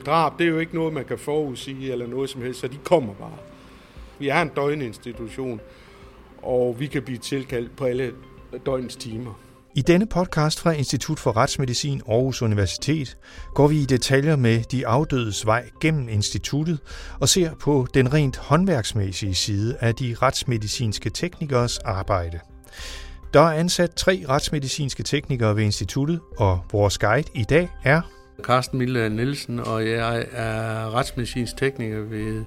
Drab, det er jo ikke noget, man kan forudsige eller noget som helst, så de kommer bare. Vi er en døgninstitution, og vi kan blive tilkaldt på alle døgnets timer. I denne podcast fra Institut for Retsmedicin Aarhus Universitet går vi i detaljer med de afdødes vej gennem instituttet og ser på den rent håndværksmæssige side af de retsmedicinske teknikers arbejde. Der er ansat tre retsmedicinske teknikere ved instituttet, og vores guide i dag er... Carsten Mille Nielsen, og jeg er retsmedicinsk tekniker ved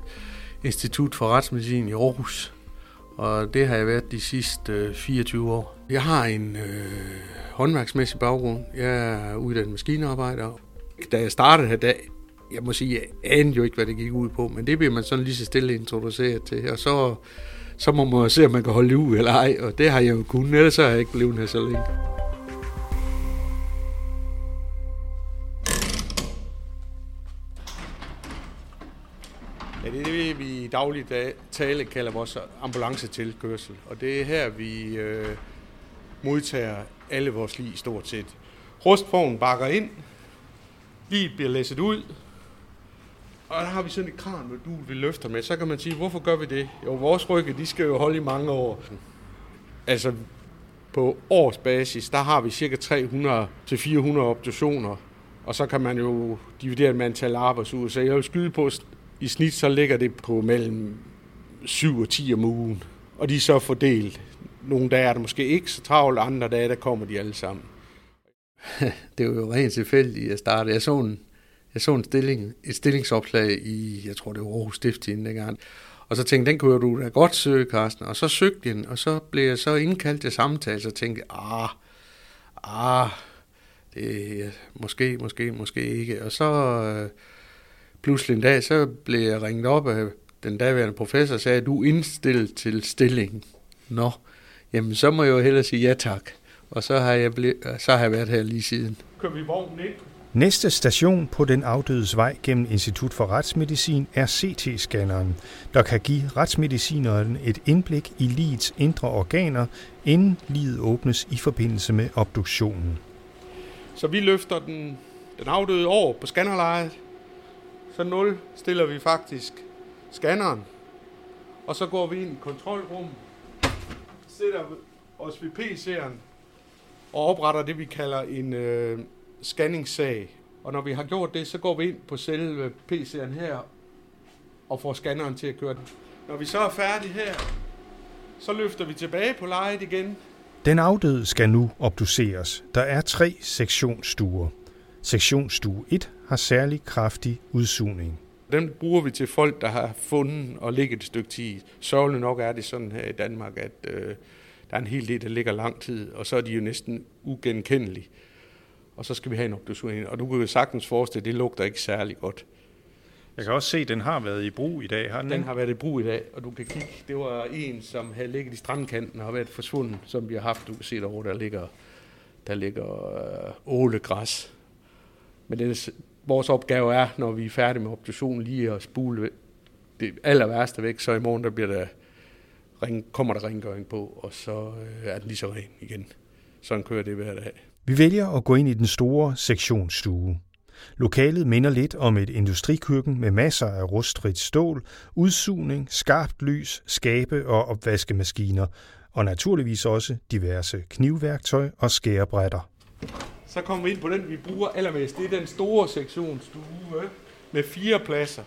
Institut for Retsmedicin i Aarhus. Og det har jeg været de sidste øh, 24 år. Jeg har en øh, håndværksmæssig baggrund. Jeg er uddannet maskinarbejder. Da jeg startede her dag, jeg må sige, jeg anede jo ikke, hvad det gik ud på, men det bliver man sådan lige så stille introduceret til. Og så, så må man se, om man kan holde det ud eller ej, og det har jeg jo kunnet, ellers har jeg ikke blevet her så længe. Ja, det er det, vi i daglig tale kalder vores ambulancetilkørsel. Og det er her, vi øh, modtager alle vores lige stort set. Rustvognen bakker ind, lige bliver læsset ud, og der har vi sådan et kran med du vi løfter med. Så kan man sige, hvorfor gør vi det? Jo, vores rygge, de skal jo holde i mange år. Altså, på årsbasis, der har vi cirka 300-400 obduktioner, og så kan man jo dividere med antal arbejdsuger. Så jeg vil skyde på, i snit så ligger det på mellem 7 og 10 om ugen. Og de er så fordelt. Nogle dage er der måske ikke så travlt, andre dage der kommer de alle sammen. det var jo rent tilfældigt, at starte. Jeg så en, jeg så en stilling, et stillingsopslag i, jeg tror det var Aarhus Stift dengang. Og så tænkte den kunne du da godt søge, Carsten. Og så søgte jeg den, og så blev jeg så indkaldt til samtale, så tænkte ah, ah, det er måske, måske, måske ikke. Og så, øh, pludselig en dag, så blev jeg ringet op af den daværende professor og sagde, at du er indstillet til stillingen. Nå, jamen så må jeg jo hellere sige ja tak. Og så har jeg, ble, så har jeg været her lige siden. Kører vi vognen ind? Næste station på den afdødes vej gennem Institut for Retsmedicin er CT-scanneren, der kan give retsmedicineren et indblik i livets indre organer, inden livet åbnes i forbindelse med obduktionen. Så vi løfter den, den afdøde over på scannerlejet, så 0 stiller vi faktisk scanneren, og så går vi ind i kontrolrummet, sætter os ved PC'eren og opretter det, vi kalder en øh, scanningssag. Og når vi har gjort det, så går vi ind på selve PC'eren her og får scanneren til at køre den. Når vi så er færdige her, så løfter vi tilbage på lejet igen. Den afdøde skal nu obduceres. Der er tre sektionsstuer. Sektionsstue 1 har særlig kraftig udsugning. Den bruger vi til folk, der har fundet og ligget et stykke tid. Sørgelig nok er det sådan her i Danmark, at øh, der er en hel del, der ligger lang tid, og så er de jo næsten ugenkendelige. Og så skal vi have en obduktion. Og du kan jo sagtens forestille, at det lugter ikke særlig godt. Jeg kan også se, at den har været i brug i dag, har den? Den har været i brug i dag, og du kan kigge. Det var en, som havde ligget i strandkanten og har været forsvundet, som vi har haft. Du kan se derovre, der ligger, der ligger øh, ålegræs. Men det, vores opgave er, når vi er færdige med obduktionen, lige at spule det aller værste væk, så i morgen der bliver der ring, kommer der rengøring på, og så øh, er den lige så ren igen. Sådan kører det hver dag. Vi vælger at gå ind i den store sektionsstue. Lokalet minder lidt om et industrikøkken med masser af rustfrit stål, udsugning, skarpt lys, skabe og opvaskemaskiner, og naturligvis også diverse knivværktøj og skærebrætter så kommer vi ind på den, vi bruger allermest. Det er den store sektionsstue med fire pladser.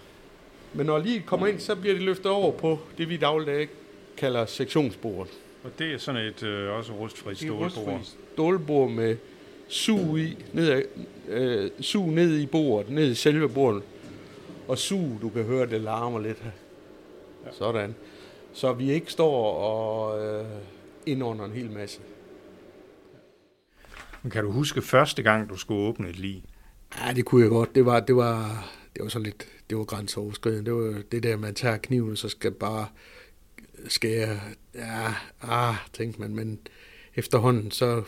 Men når lige kommer ind, så bliver det løftet over på det, vi dagligdag kalder sektionsbordet. Og det er sådan et øh, også rustfrit stålbord? stålbord med sug i, ned, øh, sug ned i bordet, ned i selve bordet. Og sug, du kan høre, det larmer lidt her. Ja. Sådan. Så vi ikke står og øh, indånder en hel masse. Men kan du huske første gang, du skulle åbne et lig? Ja, det kunne jeg godt. Det var, det var, det var sådan lidt, det var grænseoverskridende. Det var det der, man tager kniven, og så skal bare skære. Ja, ah, tænkte man, men efterhånden, så,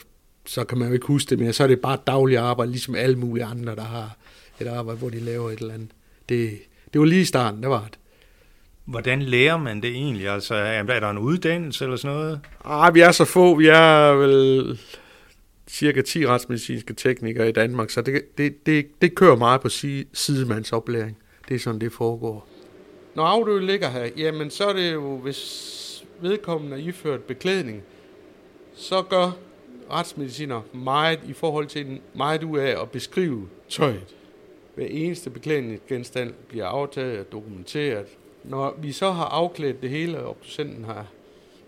så kan man jo ikke huske det mere. Så er det bare dagligt arbejde, ligesom alle mulige andre, der har et arbejde, hvor de laver et eller andet. Det, det var lige i starten, det var det. Hvordan lærer man det egentlig? Altså, er der en uddannelse eller sådan noget? Ah, vi er så få. Vi er vel cirka 10 retsmedicinske teknikere i Danmark, så det, det, det, det kører meget på sidemandsoplæring. Det er sådan, det foregår. Når afdøde ligger her, jamen så er det jo, hvis vedkommende er iført beklædning, så gør retsmediciner meget i forhold til meget ud af at beskrive tøjet. Hver eneste beklædningsgenstand bliver aftaget og dokumenteret. Når vi så har afklædt det hele, og procenten har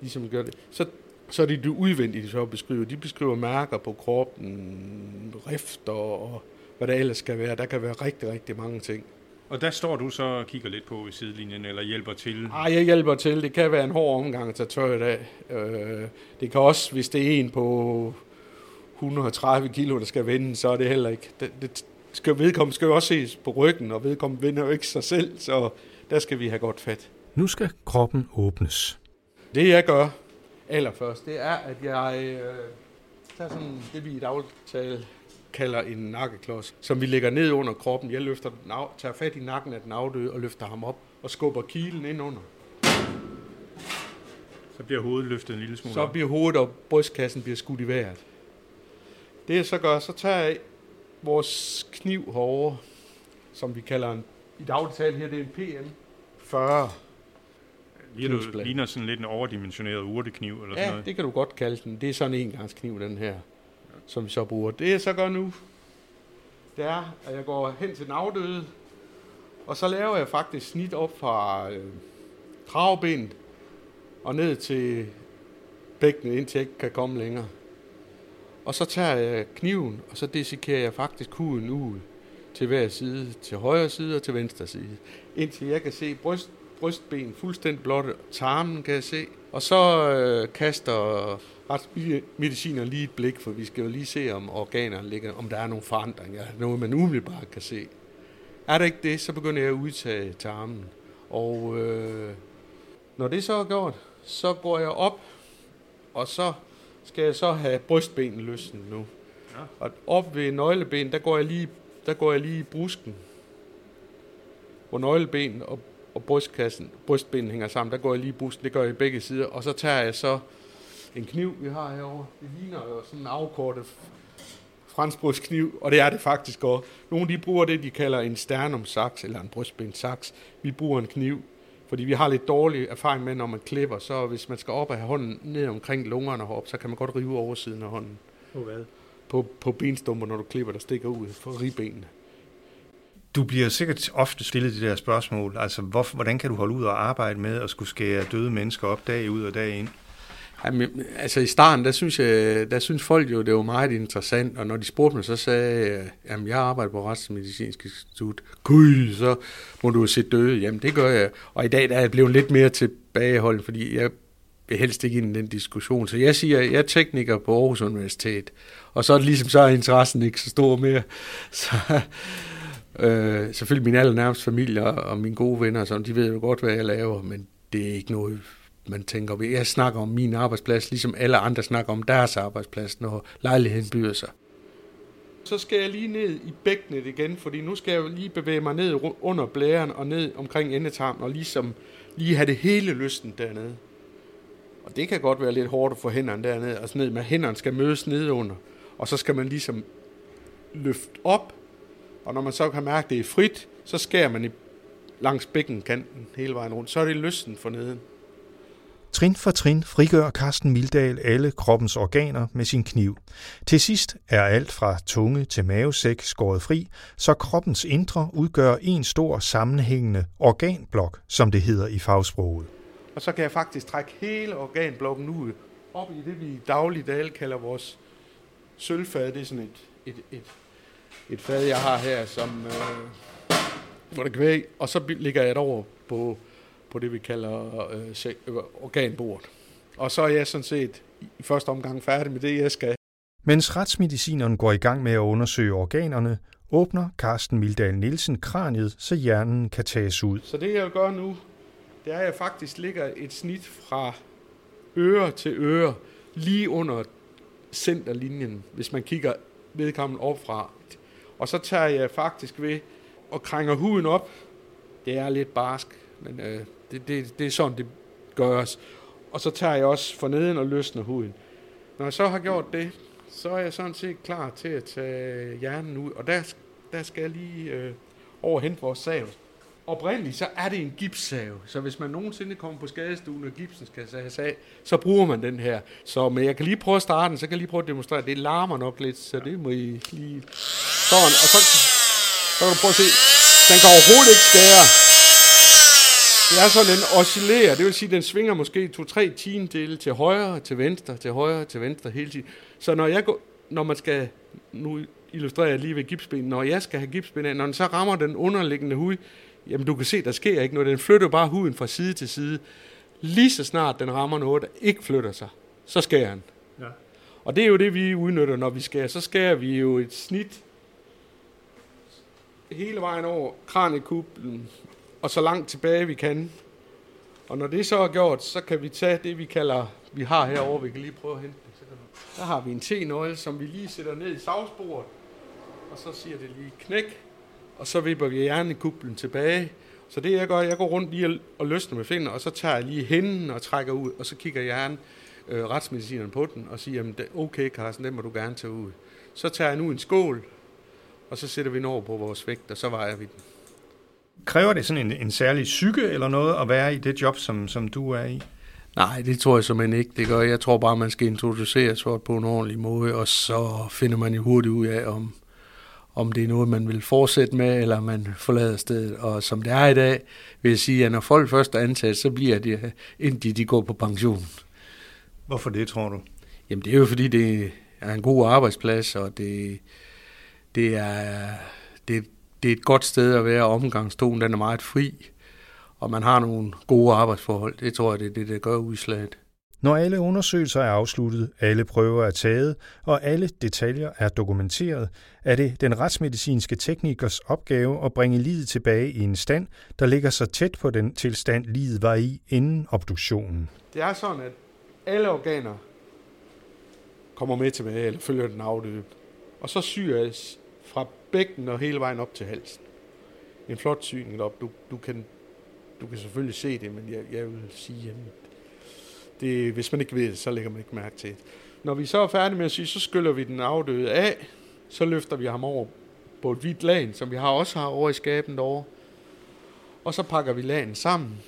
ligesom gjort det, så, så er det det udvendige, de så beskriver. De beskriver mærker på kroppen, rifter og hvad der ellers skal være. Der kan være rigtig, rigtig mange ting. Og der står du så og kigger lidt på i sidelinjen, eller hjælper til? Nej, jeg hjælper til. Det kan være en hård omgang at tage tøjet af. Øh, det kan også, hvis det er en på 130 kilo, der skal vende, så er det heller ikke. Det, det skal, vedkommende skal jo også ses på ryggen, og vedkommende vender jo ikke sig selv, så der skal vi have godt fat. Nu skal kroppen åbnes. Det jeg gør allerførst, det er, at jeg øh, tager sådan det, vi i dagligtale kalder en nakkeklods, som vi lægger ned under kroppen. Jeg løfter den af, tager fat i nakken af den afdøde og løfter ham op og skubber kilen ind under. Så bliver hovedet løftet en lille smule Så bliver hovedet og brystkassen bliver skudt i vejret. Det jeg så gør, så tager jeg vores kniv herovre, som vi kalder en, i dagligtale her, det er en PM 40. Ligner, ligner sådan lidt en overdimensioneret urtekniv eller ja, sådan noget. det kan du godt kalde den. Det er sådan en engangskniv, den her, som vi så bruger. Det jeg så gør nu, det er, at jeg går hen til den afdøde, og så laver jeg faktisk snit op fra øh, kravbenet og ned til bækkenet, indtil jeg ikke kan komme længere. Og så tager jeg kniven, og så desikerer jeg faktisk huden ud til hver side, til højre side og til venstre side. Indtil jeg kan se bryst, brystben fuldstændig blotte, tarmen kan jeg se. Og så øh, kaster retsmediciner lige et blik, for vi skal jo lige se, om organerne ligger, om der er nogle forandringer, noget man umiddelbart kan se. Er der ikke det, så begynder jeg at udtage tarmen. Og øh, når det så er gjort, så går jeg op, og så skal jeg så have brystbenen løsnet nu. Ja. Og op ved nøgleben, der går jeg lige, der går jeg lige i brusken. Hvor nøgleben og, og brystkassen, brystbenen hænger sammen, der går jeg lige i brusken, det gør jeg i begge sider. Og så tager jeg så en kniv, vi har herovre. Det ligner jo sådan en afkortet franskbrystkniv, og det er det faktisk også. Nogle de bruger det, de kalder en sternumsaks eller en brystbensaks. Vi bruger en kniv, fordi vi har lidt dårlig erfaring med, når man klipper, så hvis man skal op og have hånden ned omkring lungerne herop, så kan man godt rive oversiden af hånden. På hvad? På, på benstumper, når du klipper, der stikker ud for ribbenene. Du bliver sikkert ofte stillet de der spørgsmål, altså hvor, hvordan kan du holde ud og arbejde med at skulle skære døde mennesker op dag ud og dag ind? Jamen, altså i starten, der synes, jeg, der synes folk jo, det var meget interessant, og når de spurgte mig, så sagde jeg, jamen jeg arbejder på Retsmedicinsk Institut. Gud, så må du se døde. Jamen det gør jeg. Og i dag der er jeg blevet lidt mere tilbageholdt, fordi jeg vil helst ikke ind i den diskussion. Så jeg siger, jeg er tekniker på Aarhus Universitet, og så er det ligesom, så er interessen ikke så stor mere. Så, øh, selvfølgelig min allernærmeste familie og mine gode venner, så de ved jo godt, hvad jeg laver, men det er ikke noget, man tænker, ved. jeg snakker om min arbejdsplads, ligesom alle andre snakker om deres arbejdsplads, når lejligheden byder sig. Så skal jeg lige ned i bækkenet igen, fordi nu skal jeg lige bevæge mig ned under blæren og ned omkring endetarmen, og ligesom lige have det hele lysten dernede. Og det kan godt være lidt hårdt at få hænderne dernede, altså ned med hænderne skal mødes nedunder, og så skal man ligesom løfte op, og når man så kan mærke, at det er frit, så skærer man i langs bækkenkanten hele vejen rundt. Så er det lysten for neden. Trin for trin frigør Carsten Mildal alle kroppens organer med sin kniv. Til sidst er alt fra tunge til mavesæk skåret fri, så kroppens indre udgør en stor sammenhængende organblok, som det hedder i fagsproget. Og så kan jeg faktisk trække hele organblokken ud op i det, vi i dagligdag kalder vores sølvfad. Det er sådan et, et, et, et fad, jeg har her, som, øh, hvor det kvæg, og så ligger jeg det over på på det, vi kalder øh, øh, organbordet. Og så er jeg sådan set i første omgang færdig med det, jeg skal. Mens retsmedicineren går i gang med at undersøge organerne, åbner Carsten Mildal Nielsen kraniet, så hjernen kan tages ud. Så det jeg gøre nu, det er, at jeg faktisk ligger et snit fra øre til øre, lige under centerlinjen, hvis man kigger vedkommende op fra. Og så tager jeg faktisk ved og krænger huden op. Det er lidt barsk, men øh, det, det, det er sådan, det gøres. Og så tager jeg også for neden og løsner huden. Når jeg så har gjort det, så er jeg sådan set klar til at tage hjernen ud. Og der, der skal jeg lige øh, over hente vores sav. Oprindeligt så er det en gipssav, så hvis man nogensinde kommer på skadestuen, og gipsen skal sages af, så bruger man den her. Så men jeg kan lige prøve at starte den, så kan jeg lige prøve at demonstrere. Det larmer nok lidt, så det må I lige... Sådan, og så, så kan du prøve at se. Den kan overhovedet ikke skære. Det er sådan, den oscillerer. Det vil sige, den svinger måske to-tre tiendele til højre, til venstre, til højre, til venstre hele tiden. Så når jeg går, når man skal, nu illustrerer jeg lige ved gipsben, når jeg skal have gipsben af, når den så rammer den underliggende hud, jamen du kan se, der sker ikke noget. Den flytter bare huden fra side til side. Lige så snart den rammer noget, der ikke flytter sig, så skærer den. Ja. Og det er jo det, vi udnytter, når vi skærer. Så skærer vi jo et snit hele vejen over kraniekuplen og så langt tilbage vi kan. Og når det så er gjort, så kan vi tage det, vi kalder, vi har herovre, vi kan lige prøve at hente det. Der har vi en T-nøgle, som vi lige sætter ned i savsbordet, og så siger det lige knæk, og så vipper vi hjernekuplen tilbage. Så det jeg gør, jeg går rundt lige og løsner med fingre, og så tager jeg lige hænden og trækker ud, og så kigger hjernen øh, retsmedicineren på den, og siger, jamen, okay Carsten, den må du gerne tage ud. Så tager jeg nu en skål, og så sætter vi den over på vores vægt, og så vejer vi den. Kræver det sådan en, en særlig psyke eller noget at være i det job, som, som du er i? Nej, det tror jeg simpelthen ikke, det gør. Jeg tror bare, man skal introduceres for på en ordentlig måde, og så finder man jo hurtigt ud af, om, om det er noget, man vil fortsætte med, eller man forlader stedet. Og som det er i dag, vil jeg sige, at når folk først er ansat, så bliver det, indtil de går på pension. Hvorfor det, tror du? Jamen, det er jo fordi, det er en god arbejdsplads, og det, det, er, det, det er et godt sted at være. Omgangstonen den er meget fri, og man har nogle gode arbejdsforhold. Det tror jeg, det er det, der gør udslaget. Når alle undersøgelser er afsluttet, alle prøver er taget, og alle detaljer er dokumenteret, er det den retsmedicinske teknikers opgave at bringe livet tilbage i en stand, der ligger så tæt på den tilstand, livet var i inden obduktionen. Det er sådan, at alle organer kommer med tilbage, eller følger den afdøde. Og så syres fra bækken og hele vejen op til halsen. En flot syning op. Du, du, kan, du kan selvfølgelig se det, men jeg, jeg vil sige, at det, hvis man ikke ved det, så lægger man ikke mærke til det. Når vi så er færdige med at sy, så skyller vi den afdøde af, så løfter vi ham over på et hvidt lag, som vi har også har over i skaben derovre. Og så pakker vi lagen sammen,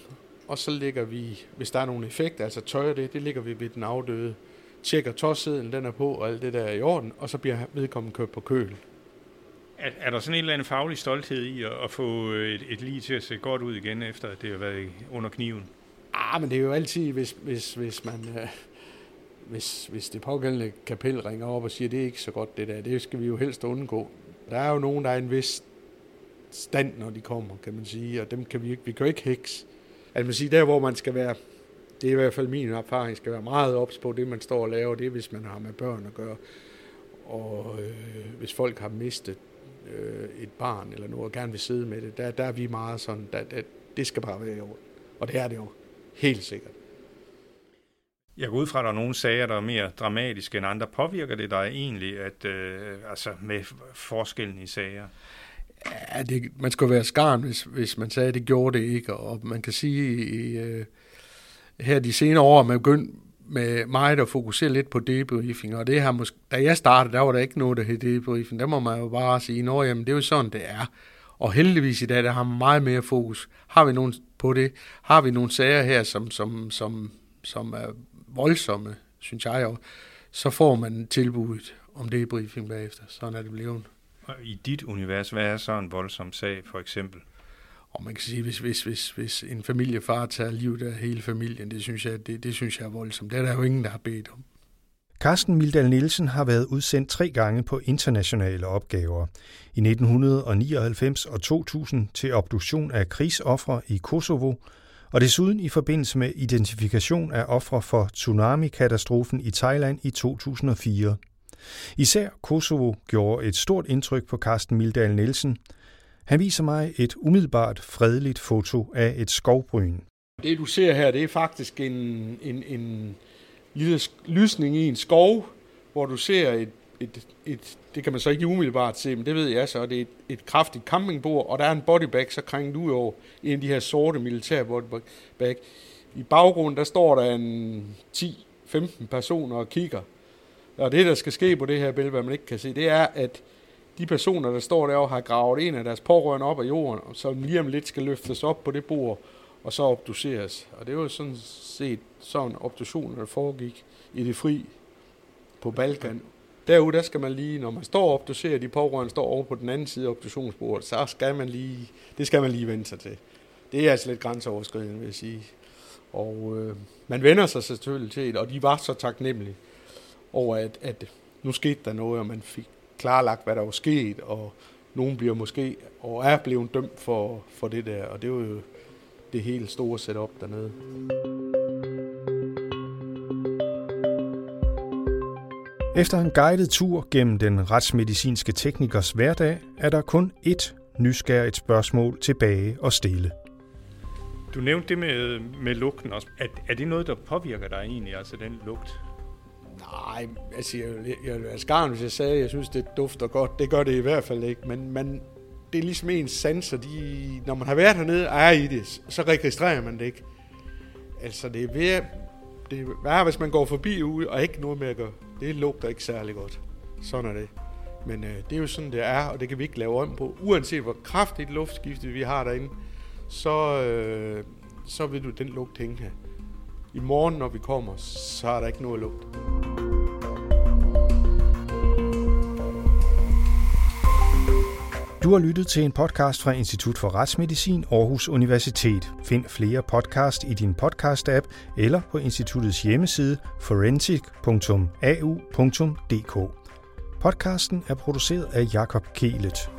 og så lægger vi, hvis der er nogen effekter, altså tøjer det, det ligger vi ved den afdøde. Tjekker tossedlen, den er på, og alt det der er i orden, og så bliver vedkommende kørt på køl. Er, er der sådan en eller anden faglig stolthed i at, at få øh, et, et lige til at se godt ud igen, efter at det har været under kniven? Ah, men det er jo altid, hvis, hvis, hvis man... Øh, hvis, hvis det pågældende kapel ringer op og siger, det er ikke så godt det der, det skal vi jo helst undgå. Der er jo nogen, der er en vis stand, når de kommer, kan man sige, og dem kan vi ikke, vi kan jo ikke heks. Altså man siger, der hvor man skal være, det er i hvert fald min erfaring, skal være meget ops på det, man står og laver, det er, hvis man har med børn at gøre. Og øh, hvis folk har mistet øh, et barn eller noget, og gerne vil sidde med det, der, der er vi meget sådan, der, der, det skal bare være i orden. Og det er det jo. Helt sikkert. Jeg går ud fra, at der er nogle sager, der er mere dramatiske end andre. Påvirker det dig egentlig, at, øh, altså med forskellen i sager? Ja, det, man skulle være skarn, hvis, hvis man sagde, at det gjorde det ikke. Og man kan sige, i, øh, her de senere år, man begyndt med mig der fokusere lidt på debriefing, og det her måske, da jeg startede, der var der ikke noget, der hed debriefing. Der må man jo bare sige, nå jamen, det er jo sådan, det er. Og heldigvis i dag, der har man meget mere fokus. Har vi nogen på det? Har vi nogle sager her, som, som, som, som er voldsomme, synes jeg jo, så får man tilbuddet om debriefing briefing bagefter. Sådan er det blevet. Og i dit univers, hvad er så en voldsom sag, for eksempel? Og man kan sige, hvis, hvis, hvis, hvis en familiefar tager livet af hele familien, det synes jeg, det, det synes jeg er voldsomt. Det er der jo ingen, der har bedt om. Carsten Mildal Nielsen har været udsendt tre gange på internationale opgaver. I 1999 og 2000 til obduktion af krigsoffre i Kosovo, og desuden i forbindelse med identifikation af ofre for tsunami-katastrofen i Thailand i 2004. Især Kosovo gjorde et stort indtryk på Carsten Mildal Nielsen. Han viser mig et umiddelbart fredeligt foto af et skovbryn. Det du ser her, det er faktisk en, en, en lille lysning i en skov, hvor du ser et, et, et, det kan man så ikke umiddelbart se, men det ved jeg så, det er et, et kraftigt campingbord, og der er en bodybag, så krænget ud over en af de her sorte militære bodybag. I baggrunden, der står der en 10-15 personer og kigger. Og det, der skal ske på det her billede, hvad man ikke kan se, det er, at de personer, der står derovre, har gravet en af deres pårørende op af jorden, som lige om lidt skal løftes op på det bord, og så obduceres. Og det var sådan set sådan obduktionen, der foregik i det fri på Balkan. Derude, der skal man lige, når man står og obducerer, de pårørende står over på den anden side af obduktionsbordet, så skal man lige, det skal man lige vende sig til. Det er altså lidt grænseoverskridende, vil jeg sige. Og øh, man vender sig selvfølgelig til det, og de var så taknemmelige over, at, at nu skete der noget, og man fik klarlagt, hvad der var sket, og nogen bliver måske, og er blevet dømt for, for det der, og det var jo det helt store setup dernede. Efter en guided tur gennem den retsmedicinske teknikers hverdag, er der kun ét nysgerrigt spørgsmål tilbage og stille. Du nævnte det med, med lugten også. Er, er det noget, der påvirker dig egentlig, altså den lugt? Nej, altså jeg, jeg, jeg være skarn, hvis jeg sagde, at jeg synes, det dufter godt. Det gør det i hvert fald ikke, men man, det er ligesom ens sanser, de, når man har været hernede og er i det, så registrerer man det ikke. Altså det er ved, det er værre, hvis man går forbi ude og ikke noget med at gøre. Det lugter ikke særlig godt. Sådan er det. Men øh, det er jo sådan, det er, og det kan vi ikke lave om på. Uanset hvor kraftigt luftskifte vi har derinde, så, øh, så vil du den lugt hænge her. I morgen, når vi kommer, så er der ikke noget lugt. Du har lyttet til en podcast fra Institut for Retsmedicin Aarhus Universitet. Find flere podcast i din podcast-app eller på instituttets hjemmeside forensic.au.dk. Podcasten er produceret af Jakob Kelet.